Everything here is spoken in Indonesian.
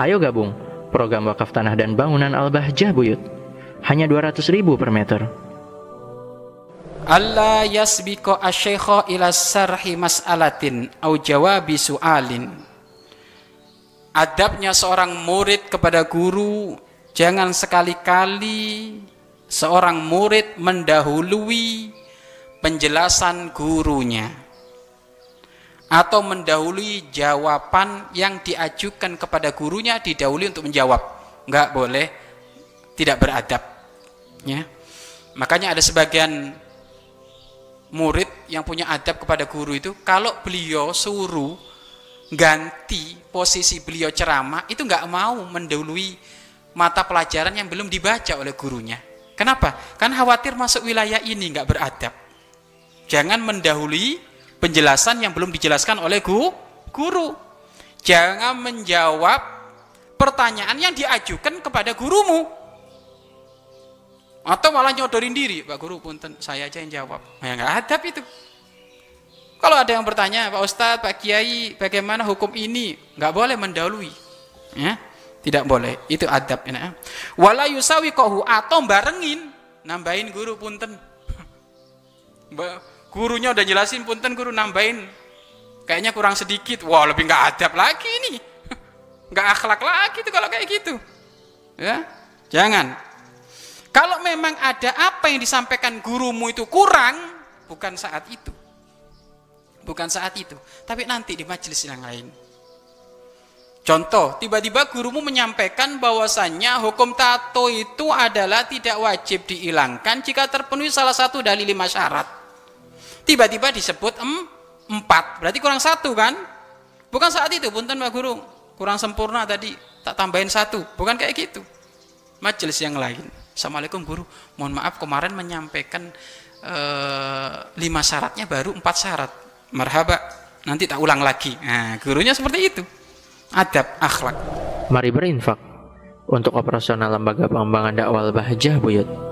Ayo gabung program wakaf tanah dan bangunan Al-Bahjah Buyut. Hanya 200 ribu per meter. Allah yasbiko asyikho ila sarhi mas'alatin au jawabi su'alin. Adabnya seorang murid kepada guru, jangan sekali-kali seorang murid mendahului penjelasan gurunya atau mendahului jawaban yang diajukan kepada gurunya didahului untuk menjawab. Enggak boleh tidak beradab. Ya. Makanya ada sebagian murid yang punya adab kepada guru itu kalau beliau suruh ganti posisi beliau ceramah itu nggak mau mendahului mata pelajaran yang belum dibaca oleh gurunya kenapa? kan khawatir masuk wilayah ini nggak beradab jangan mendahului penjelasan yang belum dijelaskan oleh guru. Jangan menjawab pertanyaan yang diajukan kepada gurumu. Atau malah nyodorin diri. Pak Guru punten saya aja yang jawab. Ya nggak adab itu. Kalau ada yang bertanya Pak Ustadz Pak Kiai bagaimana hukum ini? Nggak boleh mendahului. Ya tidak boleh. Itu adab ya. wala yusawi kohu atau barengin nambahin guru punten gurunya udah jelasin punten guru nambahin kayaknya kurang sedikit wah lebih nggak adab lagi ini nggak akhlak lagi tuh kalau kayak gitu ya jangan kalau memang ada apa yang disampaikan gurumu itu kurang, bukan saat itu. Bukan saat itu, tapi nanti di majelis yang lain. Contoh, tiba-tiba gurumu menyampaikan bahwasannya hukum tato itu adalah tidak wajib dihilangkan jika terpenuhi salah satu dari lima syarat. Tiba-tiba disebut em, empat, berarti kurang satu kan? Bukan saat itu, punten Pak Guru, kurang sempurna tadi, tak tambahin satu, bukan kayak gitu. Majelis yang lain. Assalamualaikum guru, mohon maaf kemarin menyampaikan e, lima syaratnya baru empat syarat. Marhaba, nanti tak ulang lagi. Nah, gurunya seperti itu. Adab, akhlak. Mari berinfak untuk operasional lembaga pengembangan dakwah Bahjah Buyut.